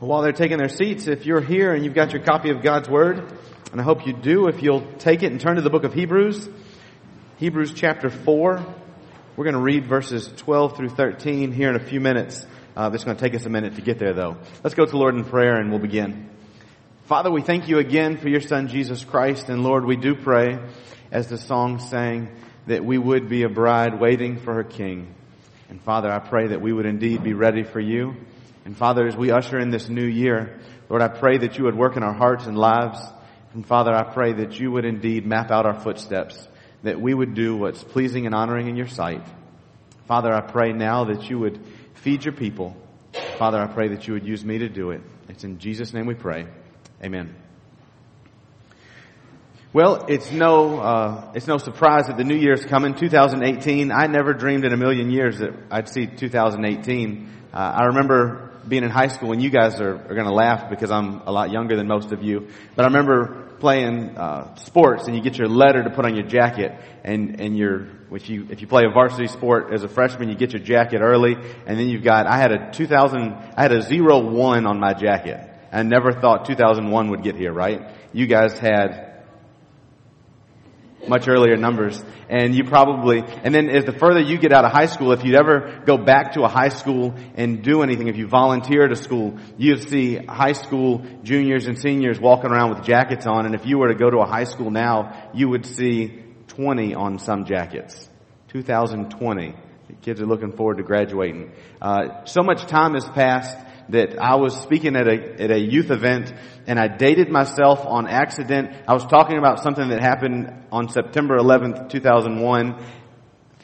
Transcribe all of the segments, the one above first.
While they're taking their seats, if you're here and you've got your copy of God's Word, and I hope you do, if you'll take it and turn to the book of Hebrews, Hebrews chapter 4, we're going to read verses 12 through 13 here in a few minutes. Uh, it's going to take us a minute to get there though. Let's go to the Lord in prayer and we'll begin. Father, we thank you again for your Son Jesus Christ, and Lord, we do pray, as the song sang, that we would be a bride waiting for her King. And Father, I pray that we would indeed be ready for you. And Father, as we usher in this new year, Lord, I pray that you would work in our hearts and lives. And Father, I pray that you would indeed map out our footsteps, that we would do what's pleasing and honoring in your sight. Father, I pray now that you would feed your people. Father, I pray that you would use me to do it. It's in Jesus' name we pray. Amen. Well, it's no uh, it's no surprise that the new year is coming, 2018. I never dreamed in a million years that I'd see 2018. Uh, I remember being in high school, and you guys are, are going to laugh because I'm a lot younger than most of you. But I remember playing uh, sports, and you get your letter to put on your jacket, and and your if you if you play a varsity sport as a freshman, you get your jacket early, and then you've got I had a 2000 I had a zero one on my jacket. I never thought 2001 would get here, right? You guys had much earlier numbers. And you probably, and then as the further you get out of high school, if you'd ever go back to a high school and do anything, if you volunteer at a school, you'd see high school juniors and seniors walking around with jackets on. And if you were to go to a high school now, you would see 20 on some jackets. 2020. The kids are looking forward to graduating. Uh, so much time has passed that I was speaking at a, at a youth event and I dated myself on accident. I was talking about something that happened on September 11th, 2001,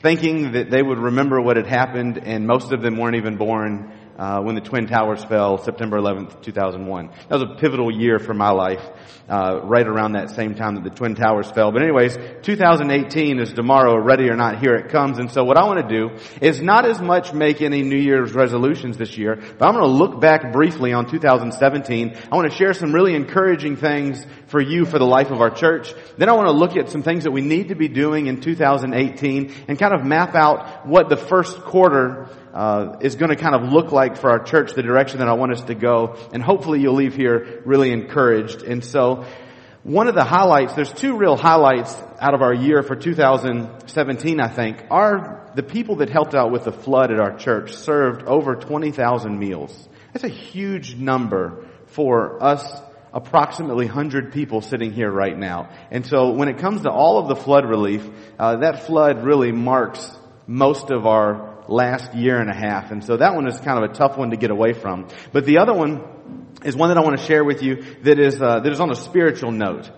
thinking that they would remember what had happened and most of them weren't even born uh, when the Twin Towers fell, September 11th, 2001. That was a pivotal year for my life, uh, right around that same time that the Twin Towers fell. But anyways, 2018 is tomorrow, ready or not, here it comes. And so what I want to do is not as much make any New Year's resolutions this year, but I'm going to look back briefly on 2017. I want to share some really encouraging things for you for the life of our church. Then I want to look at some things that we need to be doing in 2018 and kind of map out what the first quarter uh, is going to kind of look like for our church, the direction that I want us to go. And hopefully you'll leave here really encouraged. And so one of the highlights, there's two real highlights out of our year for 2017, I think, are the people that helped out with the flood at our church served over 20,000 meals. That's a huge number for us approximately 100 people sitting here right now. And so when it comes to all of the flood relief, uh, that flood really marks most of our last year and a half. And so that one is kind of a tough one to get away from. But the other one is one that I want to share with you that is, uh, that is on a spiritual note.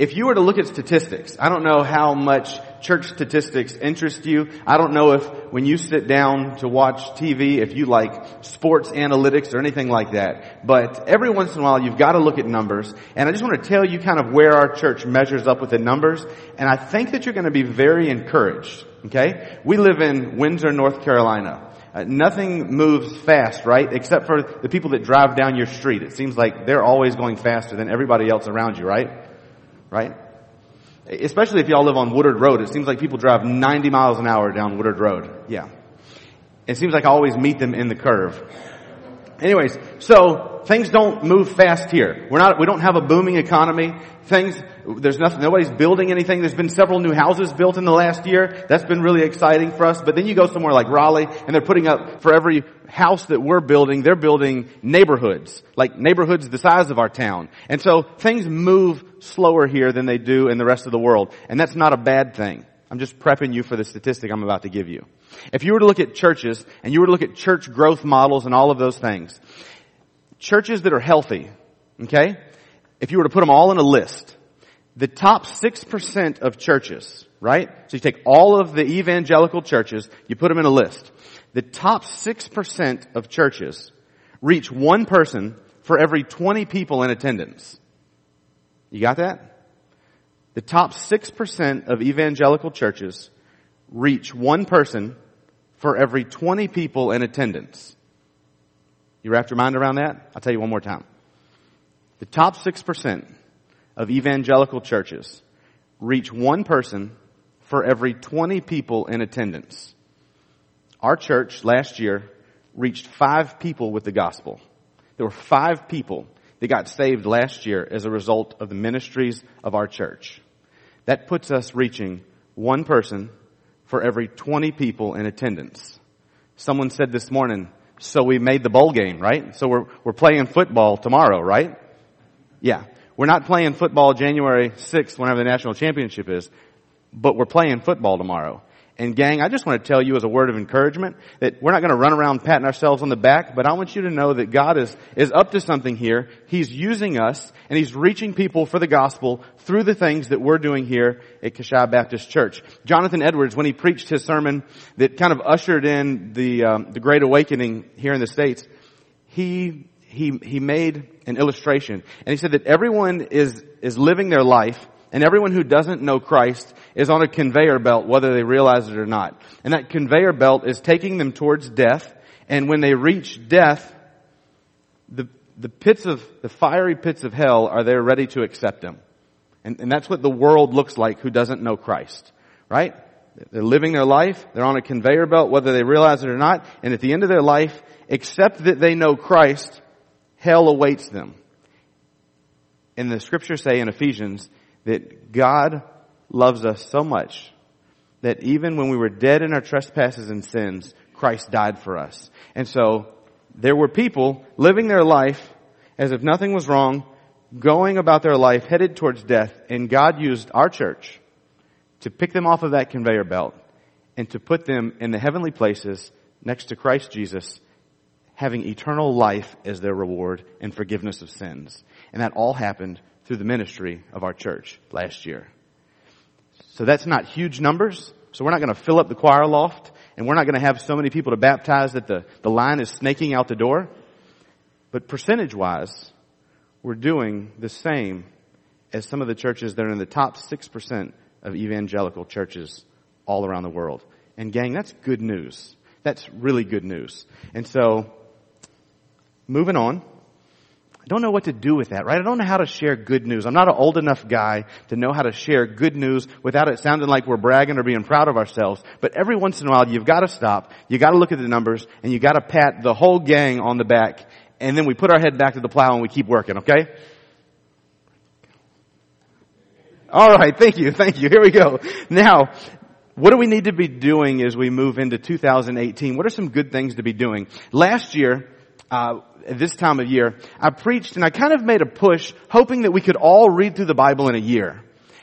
If you were to look at statistics, I don't know how much church statistics interest you. I don't know if when you sit down to watch TV, if you like sports analytics or anything like that. But every once in a while, you've got to look at numbers. And I just want to tell you kind of where our church measures up with the numbers. And I think that you're going to be very encouraged. Okay? We live in Windsor, North Carolina. Uh, nothing moves fast, right? Except for the people that drive down your street. It seems like they're always going faster than everybody else around you, right? Right? Especially if y'all live on Woodard Road. It seems like people drive 90 miles an hour down Woodard Road. Yeah. It seems like I always meet them in the curve. Anyways, so things don't move fast here. We're not, we don't have a booming economy. Things, there's nothing, nobody's building anything. There's been several new houses built in the last year. That's been really exciting for us. But then you go somewhere like Raleigh and they're putting up for every house that we're building, they're building neighborhoods, like neighborhoods the size of our town. And so things move slower here than they do in the rest of the world. And that's not a bad thing. I'm just prepping you for the statistic I'm about to give you. If you were to look at churches and you were to look at church growth models and all of those things, churches that are healthy, okay? If you were to put them all in a list, the top 6% of churches, right? So you take all of the evangelical churches, you put them in a list. The top 6% of churches reach one person for every 20 people in attendance. You got that? The top 6% of evangelical churches reach one person for every 20 people in attendance. You wrapped your mind around that? I'll tell you one more time. The top 6% of evangelical churches reach one person for every 20 people in attendance. Our church last year reached five people with the gospel. there were five people that got saved last year as a result of the ministries of our church. That puts us reaching one person for every 20 people in attendance. Someone said this morning, so we made the bowl game, right? So we're, we're playing football tomorrow, right? Yeah. We're not playing football January 6th whenever the national championship is, but we're playing football tomorrow. And gang, I just want to tell you as a word of encouragement that we're not going to run around patting ourselves on the back, but I want you to know that God is, is up to something here. He's using us and He's reaching people for the gospel through the things that we're doing here at Cashie Baptist Church. Jonathan Edwards, when he preached his sermon that kind of ushered in the, um, the Great Awakening here in the States, he, he, he made an illustration and he said that everyone is, is living their life and everyone who doesn't know Christ is on a conveyor belt whether they realize it or not. And that conveyor belt is taking them towards death. And when they reach death, the, the pits of, the fiery pits of hell are there ready to accept them. And, and that's what the world looks like who doesn't know Christ. Right? They're living their life. They're on a conveyor belt whether they realize it or not. And at the end of their life, except that they know Christ, hell awaits them. And the scriptures say in Ephesians that God loves us so much that even when we were dead in our trespasses and sins, Christ died for us. And so there were people living their life as if nothing was wrong, going about their life headed towards death, and God used our church to pick them off of that conveyor belt and to put them in the heavenly places next to Christ Jesus, having eternal life as their reward and forgiveness of sins. And that all happened through the ministry of our church last year. So that's not huge numbers. So we're not going to fill up the choir loft and we're not going to have so many people to baptize that the, the line is snaking out the door. But percentage wise, we're doing the same as some of the churches that are in the top 6% of evangelical churches all around the world. And gang, that's good news. That's really good news. And so, moving on. I don't know what to do with that, right? I don't know how to share good news. I'm not an old enough guy to know how to share good news without it sounding like we're bragging or being proud of ourselves. But every once in a while, you've got to stop. You got to look at the numbers and you got to pat the whole gang on the back. And then we put our head back to the plow and we keep working, okay? All right. Thank you. Thank you. Here we go. Now, what do we need to be doing as we move into 2018? What are some good things to be doing? Last year, uh, at this time of year, I preached and I kind of made a push hoping that we could all read through the Bible in a year.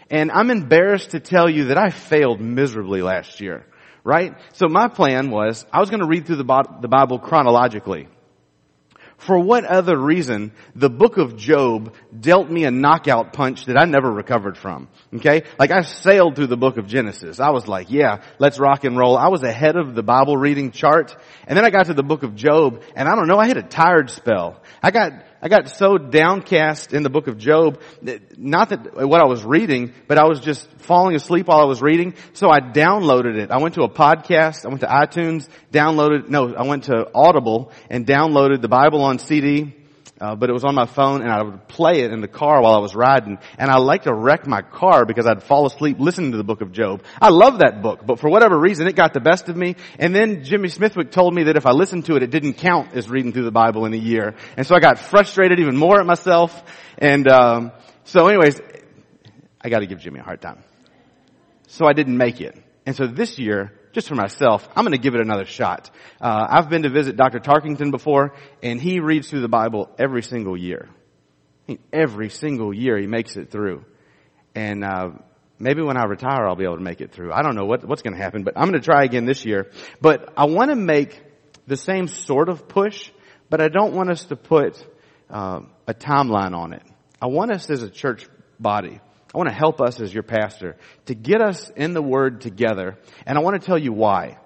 And I'm embarrassed to tell you that I failed miserably last year, right? So my plan was I was going to read through the Bible chronologically. For what other reason the book of Job dealt me a knockout punch that I never recovered from? Okay? Like I sailed through the book of Genesis. I was like, yeah, let's rock and roll. I was ahead of the Bible reading chart. And then I got to the book of Job and I don't know, I hit a tired spell. I got, I got so downcast in the book of Job, not that what I was reading, but I was just falling asleep while I was reading. So I downloaded it. I went to a podcast. I went to iTunes, downloaded, no, I went to Audible and downloaded the Bible on CD uh, but it was on my phone and I would play it in the car while I was riding. And I like to wreck my car because I'd fall asleep listening to the book of Job. I love that book, but for whatever reason, it got the best of me. And then Jimmy Smithwick told me that if I listened to it, it didn't count as reading through the Bible in a year. And so I got frustrated even more at myself. And um, so, anyways, I got to give Jimmy a hard time. So I didn't make it. And so this year, just for myself, I'm going to give it another shot. Uh, I've been to visit Dr. Tarkington before, and he reads through the Bible every single year. Every single year he makes it through. And uh, maybe when I retire, I'll be able to make it through. I don't know what, what's going to happen, but I'm going to try again this year. But I want to make the same sort of push, but I don't want us to put uh, a timeline on it. I want us as a church body I want to help us as your pastor to get us in the Word together. And I want to tell you why.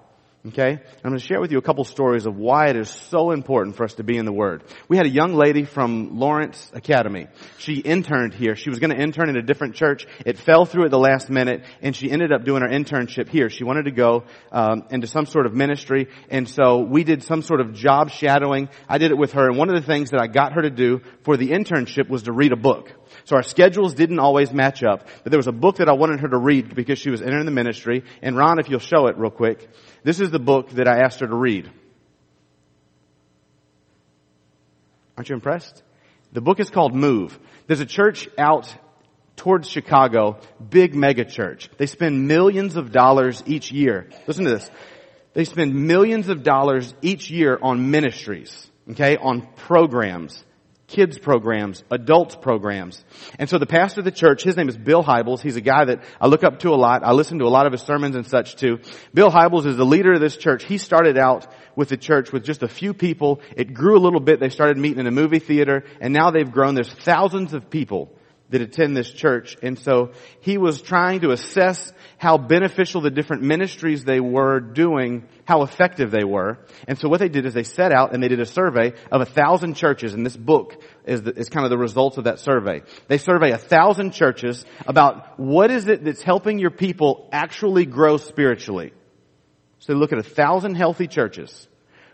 Okay? I'm going to share with you a couple stories of why it is so important for us to be in the Word. We had a young lady from Lawrence Academy. She interned here. She was going to intern in a different church. It fell through at the last minute, and she ended up doing her internship here. She wanted to go um, into some sort of ministry, and so we did some sort of job shadowing. I did it with her, and one of the things that I got her to do for the internship was to read a book. So our schedules didn't always match up, but there was a book that I wanted her to read because she was entering the ministry. And Ron, if you'll show it real quick. This is the book that I asked her to read. Aren't you impressed? The book is called Move. There's a church out towards Chicago, big mega church. They spend millions of dollars each year. Listen to this. They spend millions of dollars each year on ministries, okay, on programs, kids programs, adults programs. And so the pastor of the church, his name is Bill Hybels. He's a guy that I look up to a lot. I listen to a lot of his sermons and such too. Bill Hybels is the leader of this church. He started out with the church with just a few people. It grew a little bit. They started meeting in a movie theater and now they've grown. There's thousands of people that attend this church. And so he was trying to assess how beneficial the different ministries they were doing, how effective they were. And so what they did is they set out and they did a survey of a thousand churches, and this book is, the, is kind of the results of that survey. They survey a thousand churches about what is it that's helping your people actually grow spiritually. So they look at a thousand healthy churches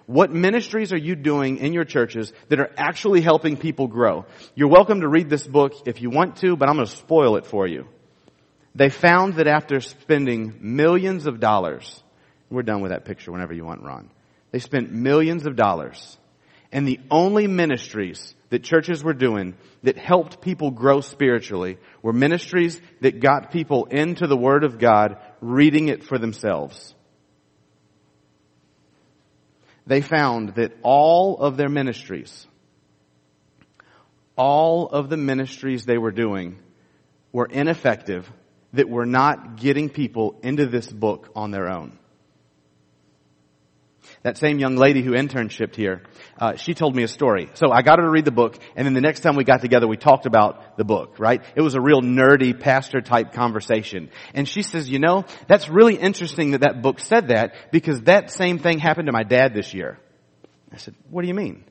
what ministries are you doing in your churches that are actually helping people grow? You're welcome to read this book if you want to, but I'm going to spoil it for you. They found that after spending millions of dollars, we're done with that picture whenever you want, Ron. They spent millions of dollars. And the only ministries that churches were doing that helped people grow spiritually were ministries that got people into the Word of God, reading it for themselves they found that all of their ministries, all of the ministries they were doing were ineffective, that were not getting people into this book on their own. That same young lady who internshipped here, uh, she told me a story. So I got her to read the book, and then the next time we got together, we talked about the book, right? It was a real nerdy pastor type conversation. And she says, you know, that's really interesting that that book said that, because that same thing happened to my dad this year. I said, what do you mean?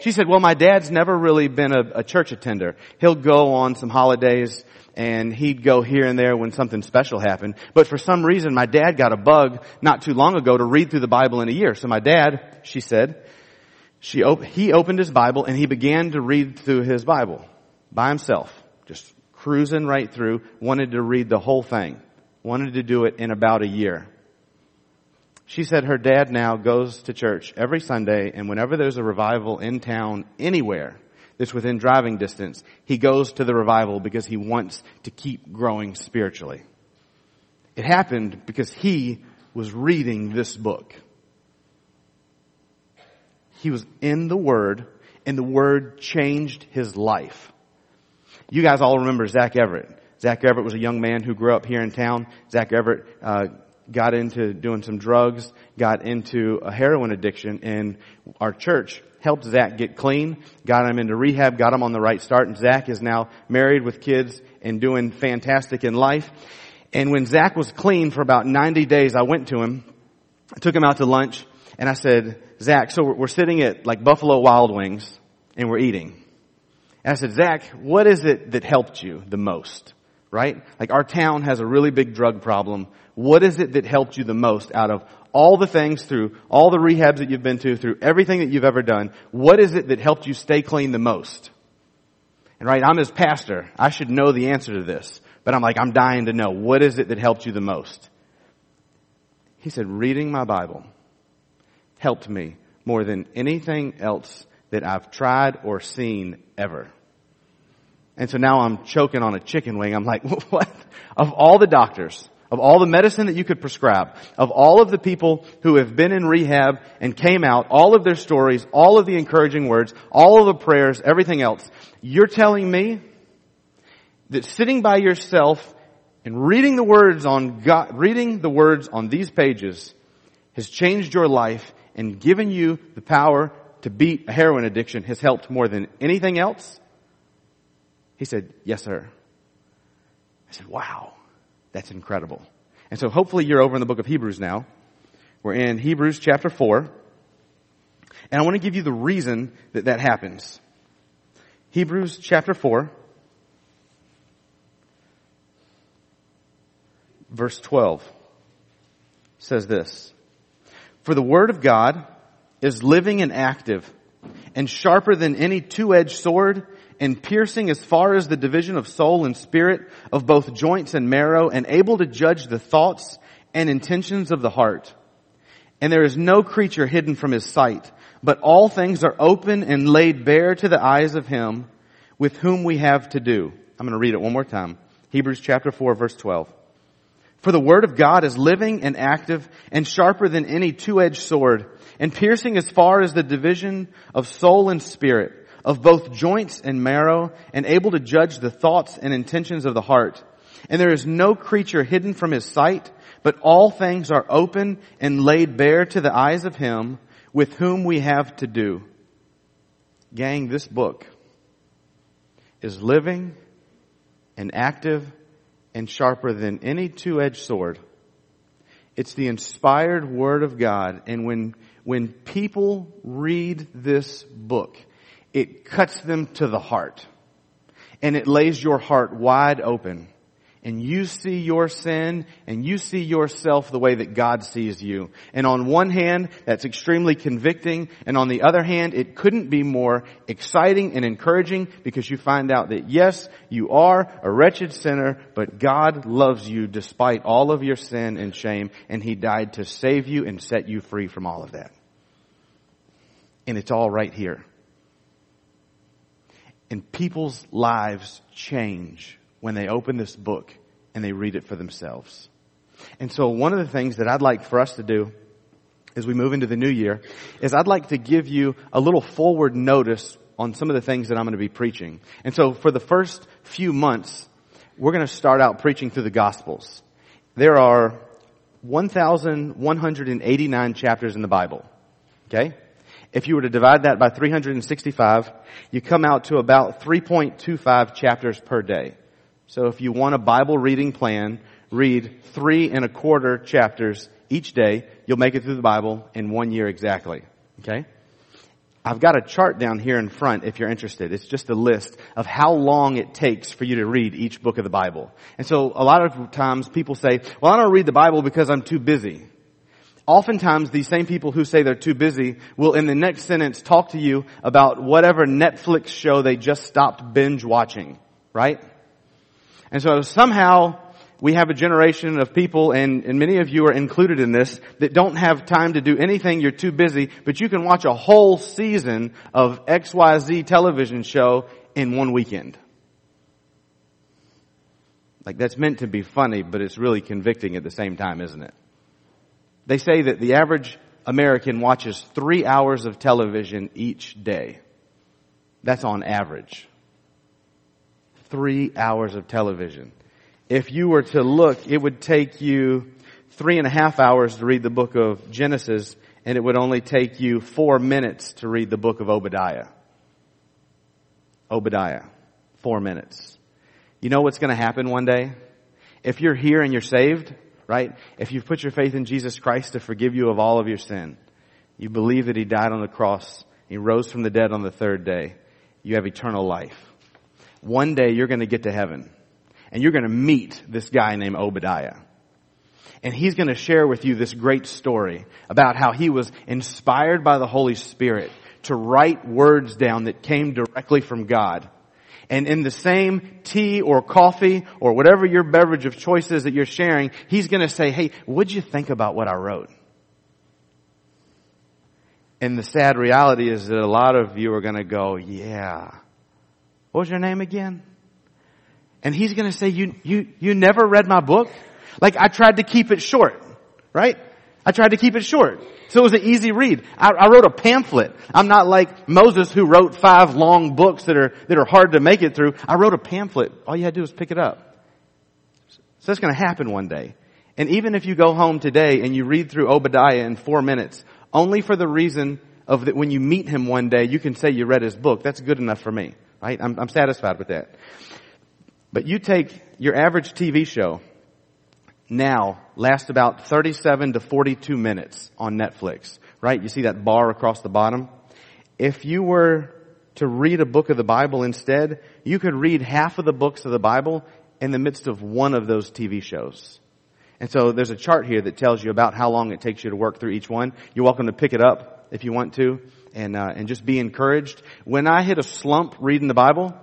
She said, well, my dad's never really been a, a church attender. He'll go on some holidays, and he'd go here and there when something special happened. But for some reason, my dad got a bug not too long ago to read through the Bible in a year. So my dad, she said, she op- he opened his Bible and he began to read through his Bible by himself, just cruising right through, wanted to read the whole thing, wanted to do it in about a year. She said her dad now goes to church every Sunday and whenever there's a revival in town anywhere, that's within driving distance, he goes to the revival because he wants to keep growing spiritually. It happened because he was reading this book. He was in the Word, and the Word changed his life. You guys all remember Zach Everett. Zach Everett was a young man who grew up here in town. Zach Everett uh, got into doing some drugs, got into a heroin addiction, and our church helped Zach get clean, got him into rehab, got him on the right start, and Zach is now married with kids and doing fantastic in life. And when Zach was clean for about 90 days, I went to him, I took him out to lunch, and I said, Zach, so we're sitting at like Buffalo Wild Wings, and we're eating. And I said, Zach, what is it that helped you the most? Right? Like our town has a really big drug problem. What is it that helped you the most out of all the things through all the rehabs that you've been to, through everything that you've ever done, what is it that helped you stay clean the most? And right, I'm his pastor. I should know the answer to this. But I'm like, I'm dying to know. What is it that helped you the most? He said, reading my Bible helped me more than anything else that I've tried or seen ever. And so now I'm choking on a chicken wing. I'm like, what? Of all the doctors, of all the medicine that you could prescribe, of all of the people who have been in rehab and came out, all of their stories, all of the encouraging words, all of the prayers, everything else, you're telling me that sitting by yourself and reading the words on God, reading the words on these pages has changed your life and given you the power to beat a heroin addiction has helped more than anything else? He said, yes, sir. I said, wow. That's incredible. And so hopefully you're over in the book of Hebrews now. We're in Hebrews chapter 4. And I want to give you the reason that that happens. Hebrews chapter 4. Verse 12 says this. For the word of God is living and active and sharper than any two-edged sword and piercing as far as the division of soul and spirit, of both joints and marrow, and able to judge the thoughts and intentions of the heart. And there is no creature hidden from his sight, but all things are open and laid bare to the eyes of him with whom we have to do. I'm going to read it one more time. Hebrews chapter 4 verse 12. For the word of God is living and active and sharper than any two-edged sword and piercing as far as the division of soul and spirit, of both joints and marrow and able to judge the thoughts and intentions of the heart. And there is no creature hidden from his sight, but all things are open and laid bare to the eyes of him with whom we have to do. Gang, this book is living and active and sharper than any two-edged sword. It's the inspired word of God. And when, when people read this book, it cuts them to the heart. And it lays your heart wide open and you see your sin and you see yourself the way that God sees you. And on one hand, that's extremely convicting. And on the other hand, it couldn't be more exciting and encouraging because you find out that yes, you are a wretched sinner, but God loves you despite all of your sin and shame. And He died to save you and set you free from all of that. And it's all right here. And people's lives change when they open this book and they read it for themselves. And so one of the things that I'd like for us to do as we move into the new year is I'd like to give you a little forward notice on some of the things that I'm going to be preaching. And so for the first few months, we're going to start out preaching through the Gospels. There are 1,189 chapters in the Bible. Okay? If you were to divide that by 365, you come out to about 3.25 chapters per day. So if you want a Bible reading plan, read three and a quarter chapters each day. You'll make it through the Bible in one year exactly. Okay? I've got a chart down here in front if you're interested. It's just a list of how long it takes for you to read each book of the Bible. And so a lot of times people say, well, I don't read the Bible because I'm too busy. Oftentimes these same people who say they're too busy will in the next sentence talk to you about whatever Netflix show they just stopped binge watching, right? And so somehow we have a generation of people, and, and many of you are included in this, that don't have time to do anything, you're too busy, but you can watch a whole season of XYZ television show in one weekend. Like that's meant to be funny, but it's really convicting at the same time, isn't it? They say that the average American watches three hours of television each day. That's on average three hours of television. If you were to look, it would take you three and a half hours to read the book of Genesis, and it would only take you four minutes to read the book of Obadiah. Obadiah. Four minutes. You know what's going to happen one day? If you're here and you're saved, right? If you've put your faith in Jesus Christ to forgive you of all of your sin, you believe that He died on the cross, He rose from the dead on the third day, you have eternal life one day you're going to get to heaven and you're going to meet this guy named Obadiah. And he's going to share with you this great story about how he was inspired by the Holy Spirit to write words down that came directly from God. And in the same tea or coffee or whatever your beverage of choice is that you're sharing, he's going to say, hey, what'd you think about what I wrote? And the sad reality is that a lot of you are going to go, yeah, what was your name again? And he's gonna say, you, you, you never read my book? Like I tried to keep it short, right? I tried to keep it short. So it was an easy read. I, I, wrote a pamphlet. I'm not like Moses who wrote five long books that are, that are hard to make it through. I wrote a pamphlet. All you had to do was pick it up. So that's gonna happen one day. And even if you go home today and you read through Obadiah in four minutes, only for the reason of that when you meet him one day, you can say you read his book. That's good enough for me. Right? I'm, I'm satisfied with that. But you take your average TV show now lasts about 37 to 42 minutes on Netflix, right? You see that bar across the bottom? If you were to read a book of the Bible instead, you could read half of the books of the Bible in the midst of one of those TV shows. And so there's a chart here that tells you about how long it takes you to work through each one. You're welcome to pick it up if you want to and uh, and just be encouraged. When I hit a slump reading the Bible,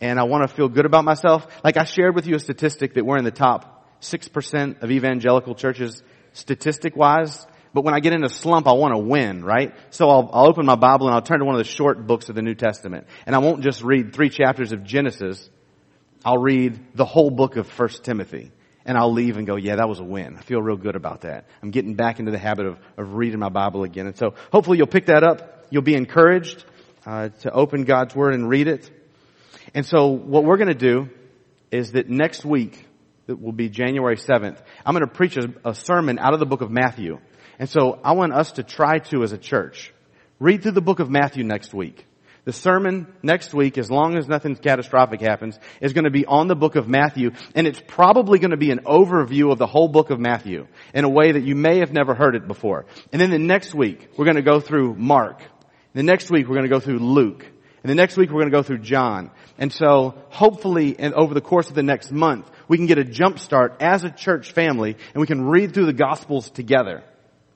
and I want to feel good about myself, like I shared with you a statistic that we're in the top six percent of evangelical churches, statistic wise. but when I get in a slump, I want to win, right? So I'll, I'll open my Bible and I'll turn to one of the short books of the New Testament. And I won't just read three chapters of Genesis. I'll read the whole book of First Timothy. And I'll leave and go, yeah, that was a win. I feel real good about that. I'm getting back into the habit of, of reading my Bible again. And so hopefully you'll pick that up. You'll be encouraged uh, to open God's Word and read it. And so what we're going to do is that next week, that will be January 7th, I'm going to preach a, a sermon out of the book of Matthew. And so I want us to try to, as a church, read through the book of Matthew next week. The sermon next week, as long as nothing catastrophic happens, is going to be on the book of Matthew, and it's probably going to be an overview of the whole book of Matthew in a way that you may have never heard it before. And then the next week, we're going to go through Mark. The next week, we're going to go through Luke. And the next week, we're going to go through John. And so, hopefully, and over the course of the next month, we can get a jump start as a church family, and we can read through the Gospels together.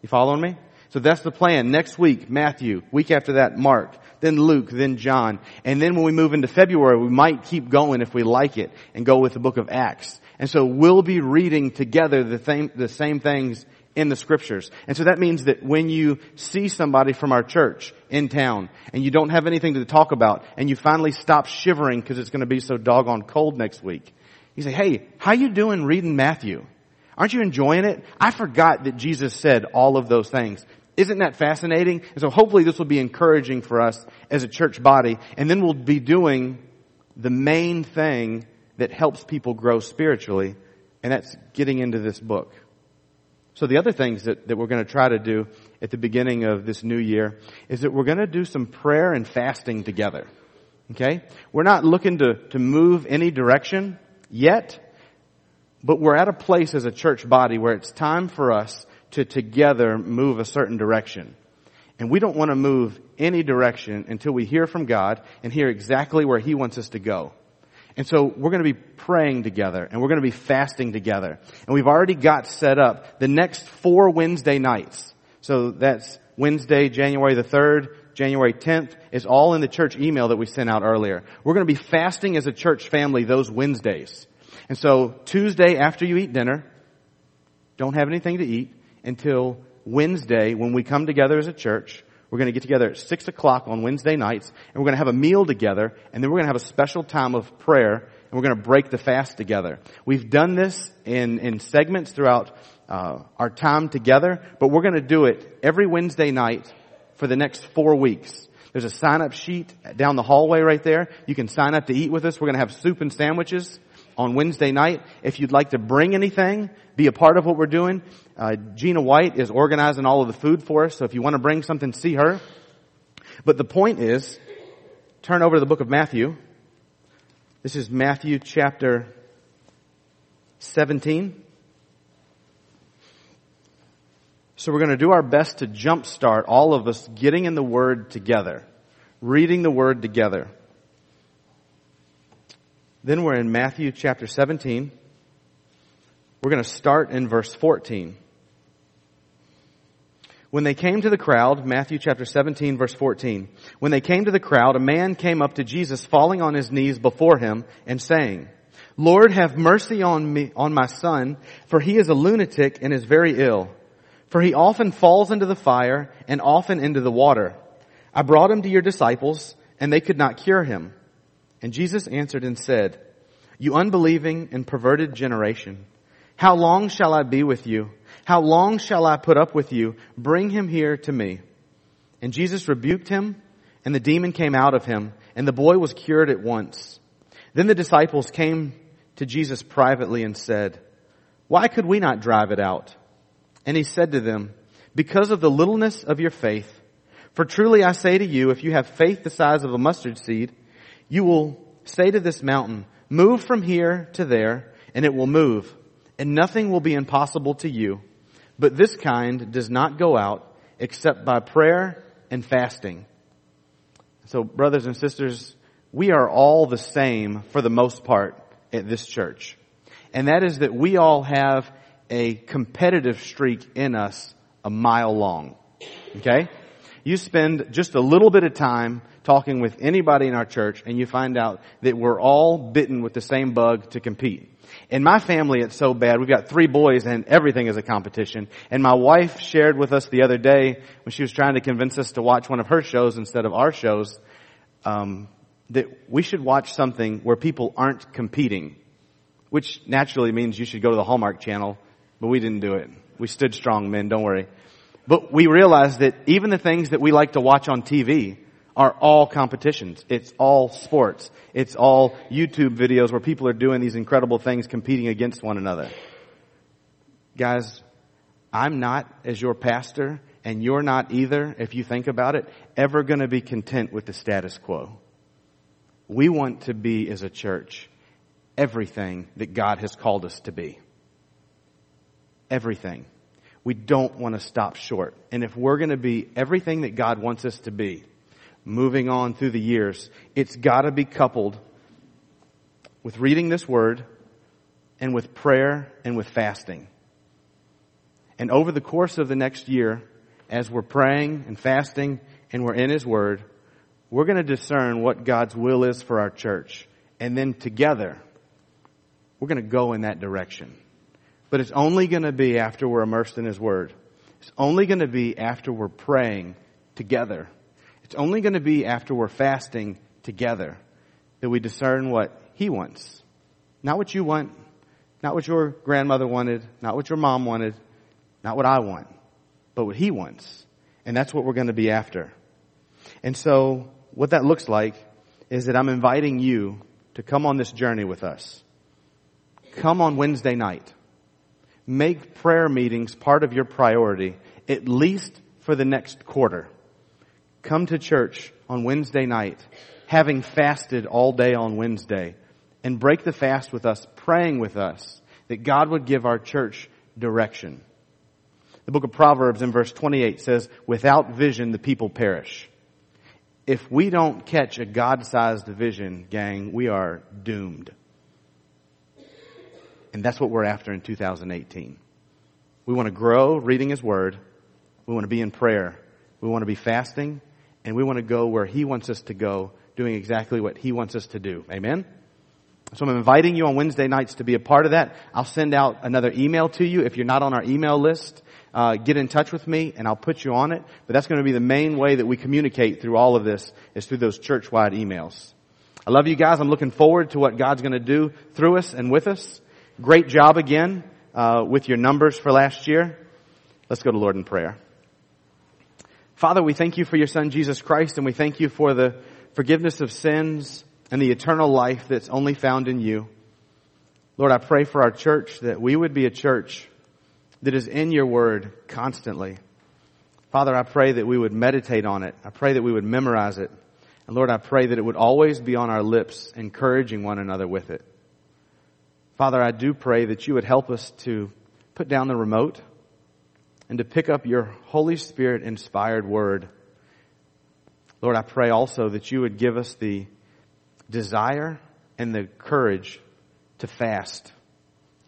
You following me? So that's the plan. Next week, Matthew. Week after that, Mark. Then Luke. Then John. And then when we move into February, we might keep going if we like it and go with the book of Acts. And so we'll be reading together the same, the same things in the scriptures. And so that means that when you see somebody from our church in town and you don't have anything to talk about and you finally stop shivering because it's going to be so doggone cold next week, you say, hey, how you doing reading Matthew? Aren't you enjoying it? I forgot that Jesus said all of those things. Isn't that fascinating? And so hopefully this will be encouraging for us as a church body. And then we'll be doing the main thing that helps people grow spiritually. And that's getting into this book. So the other things that, that we're going to try to do at the beginning of this new year is that we're going to do some prayer and fasting together. Okay? We're not looking to, to move any direction yet. But we're at a place as a church body where it's time for us to together move a certain direction. And we don't want to move any direction until we hear from God and hear exactly where He wants us to go. And so we're going to be praying together and we're going to be fasting together. And we've already got set up the next four Wednesday nights. So that's Wednesday, January the 3rd, January 10th is all in the church email that we sent out earlier. We're going to be fasting as a church family those Wednesdays. And so Tuesday after you eat dinner, don't have anything to eat until Wednesday when we come together as a church. We're going to get together at six o'clock on Wednesday nights and we're going to have a meal together and then we're going to have a special time of prayer and we're going to break the fast together. We've done this in, in segments throughout uh, our time together, but we're going to do it every Wednesday night for the next four weeks. There's a sign up sheet down the hallway right there. You can sign up to eat with us. We're going to have soup and sandwiches on Wednesday night. If you'd like to bring anything, be a part of what we're doing, uh, Gina White is organizing all of the food for us. So if you want to bring something, see her. But the point is, turn over to the book of Matthew. This is Matthew chapter 17. So we're going to do our best to jumpstart all of us getting in the Word together, reading the Word together. Then we're in Matthew chapter 17. We're going to start in verse 14. When they came to the crowd, Matthew chapter 17 verse 14, when they came to the crowd, a man came up to Jesus falling on his knees before him and saying, Lord, have mercy on me, on my son, for he is a lunatic and is very ill. For he often falls into the fire and often into the water. I brought him to your disciples and they could not cure him. And Jesus answered and said, You unbelieving and perverted generation, how long shall I be with you? How long shall I put up with you? Bring him here to me. And Jesus rebuked him, and the demon came out of him, and the boy was cured at once. Then the disciples came to Jesus privately and said, Why could we not drive it out? And he said to them, Because of the littleness of your faith. For truly I say to you, if you have faith the size of a mustard seed, you will say to this mountain, move from here to there, and it will move, and nothing will be impossible to you. But this kind does not go out except by prayer and fasting. So brothers and sisters, we are all the same for the most part at this church. And that is that we all have a competitive streak in us a mile long. Okay? You spend just a little bit of time talking with anybody in our church and you find out that we're all bitten with the same bug to compete. In my family, it's so bad. We've got three boys and everything is a competition. And my wife shared with us the other day when she was trying to convince us to watch one of her shows instead of our shows, um, that we should watch something where people aren't competing, which naturally means you should go to the Hallmark channel, but we didn't do it. We stood strong, men, don't worry. But we realized that even the things that we like to watch on TV are all competitions. It's all sports. It's all YouTube videos where people are doing these incredible things competing against one another. Guys, I'm not, as your pastor, and you're not either, if you think about it, ever gonna be content with the status quo. We want to be, as a church, everything that God has called us to be. Everything. We don't want to stop short. And if we're going to be everything that God wants us to be, moving on through the years, it's got to be coupled with reading this word and with prayer and with fasting. And over the course of the next year, as we're praying and fasting and we're in His Word, we're going to discern what God's will is for our church. And then together, we're going to go in that direction. But it's only going to be after we're immersed in His Word. It's only going to be after we're praying together. It's only going to be after we're fasting together that we discern what He wants. Not what you want, not what your grandmother wanted, not what your mom wanted, not what I want, but what He wants. And that's what we're going to be after. And so, what that looks like is that I'm inviting you to come on this journey with us. Come on Wednesday night. Make prayer meetings part of your priority, at least for the next quarter. Come to church on Wednesday night, having fasted all day on Wednesday, and break the fast with us, praying with us that God would give our church direction. The book of Proverbs in verse 28 says, without vision the people perish. If we don't catch a God-sized vision, gang, we are doomed. And that's what we're after in 2018. We want to grow reading His Word. We want to be in prayer. We want to be fasting. And we want to go where He wants us to go, doing exactly what He wants us to do. Amen? So I'm inviting you on Wednesday nights to be a part of that. I'll send out another email to you. If you're not on our email list, uh, get in touch with me and I'll put you on it. But that's going to be the main way that we communicate through all of this is through those church-wide emails. I love you guys. I'm looking forward to what God's going to do through us and with us. Great job again uh, with your numbers for last year. Let's go to Lord in prayer. Father, we thank you for your Son Jesus Christ, and we thank you for the forgiveness of sins and the eternal life that's only found in you. Lord, I pray for our church that we would be a church that is in your word constantly. Father, I pray that we would meditate on it. I pray that we would memorize it. And Lord, I pray that it would always be on our lips, encouraging one another with it. Father, I do pray that you would help us to put down the remote and to pick up your Holy Spirit inspired word. Lord, I pray also that you would give us the desire and the courage to fast.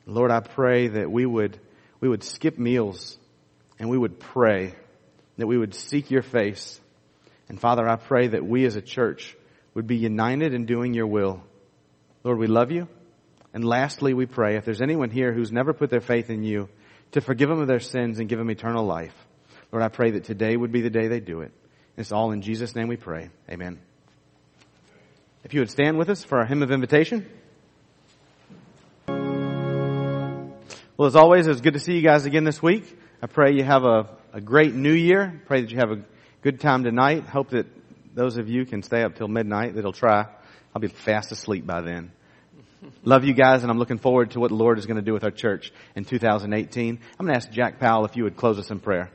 Lord, I pray that we would, we would skip meals and we would pray, that we would seek your face. And Father, I pray that we as a church would be united in doing your will. Lord, we love you. And lastly, we pray if there's anyone here who's never put their faith in you, to forgive them of their sins and give them eternal life. Lord, I pray that today would be the day they do it. It's all in Jesus' name we pray. Amen. If you would stand with us for our hymn of invitation. Well, as always, it's good to see you guys again this week. I pray you have a, a great new year. Pray that you have a good time tonight. Hope that those of you can stay up till midnight. That'll try. I'll be fast asleep by then. Love you guys, and I'm looking forward to what the Lord is going to do with our church in 2018. I'm going to ask Jack Powell if you would close us in prayer.